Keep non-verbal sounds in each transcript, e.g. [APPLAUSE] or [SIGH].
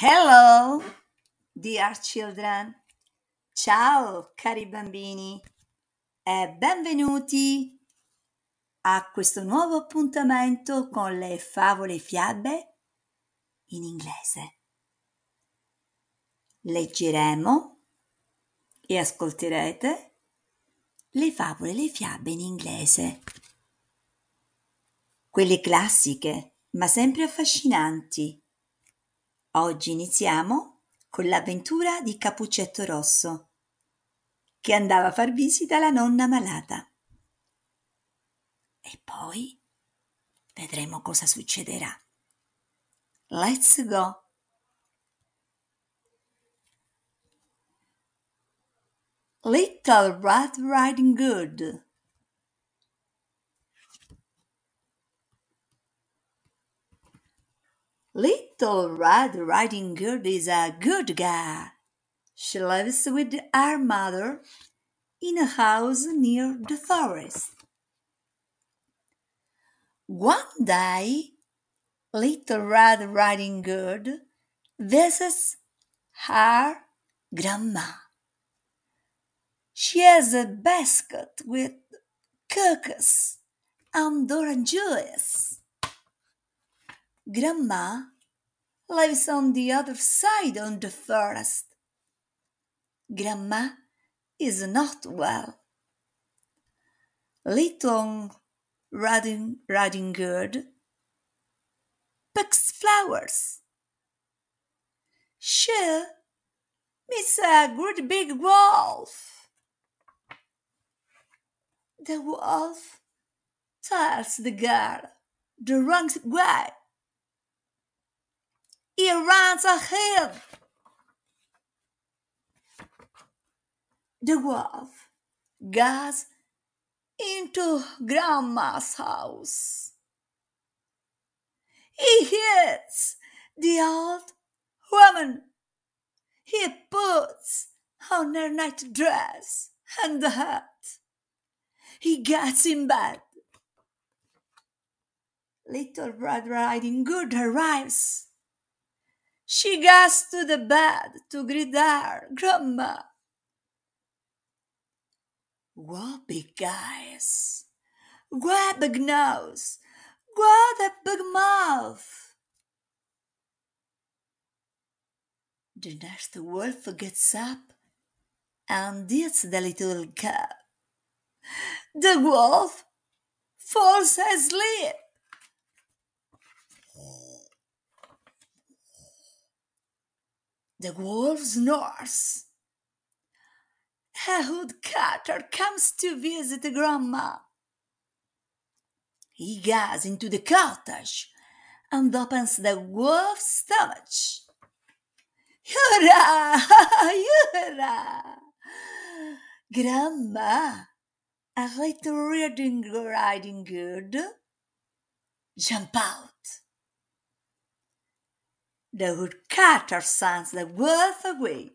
Hello, dear children. Ciao, cari bambini, e benvenuti a questo nuovo appuntamento con le favole fiabe in inglese. Leggeremo e ascolterete le favole e le fiabe in inglese. Quelle classiche, ma sempre affascinanti. Oggi iniziamo con l'avventura di Capuccetto Rosso, che andava a far visita alla nonna malata. E poi vedremo cosa succederà. Let's go! Little Red Riding Hood Little Red Riding Hood is a good girl. She lives with her mother in a house near the forest. One day, Little Red Riding Hood visits her grandma. She has a basket with cookies and oranges. Grandma lives on the other side of the forest. Grandma is not well. Little Riding, Riding Hood picks flowers. She meets a great big wolf. The wolf tells the girl the wrong way. He runs ahead. The wolf goes into Grandma's house. He hits the old woman. He puts on her night dress and the hat. He gets in bed. Little Red Riding Hood arrives. She goes to the bed to greet her grandma. What big eyes! What big nose! What a big mouth! The next wolf gets up and eats the little cub. The wolf falls asleep. The wolf snores. A woodcutter comes to visit Grandma. He goes into the cottage and opens the wolf's stomach. Hurrah! [LAUGHS] Hurrah! Grandma, a little Red Riding Hood, jump out. The woodcutter sends the wolf away.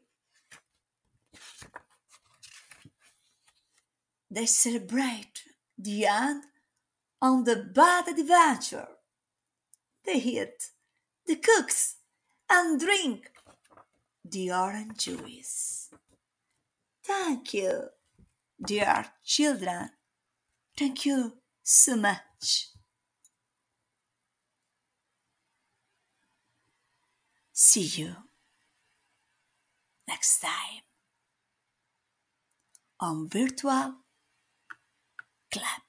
They celebrate the end on the bad adventure. They eat the cooks and drink the orange juice. Thank you, dear children. Thank you so much. See you next time on Virtual Clap.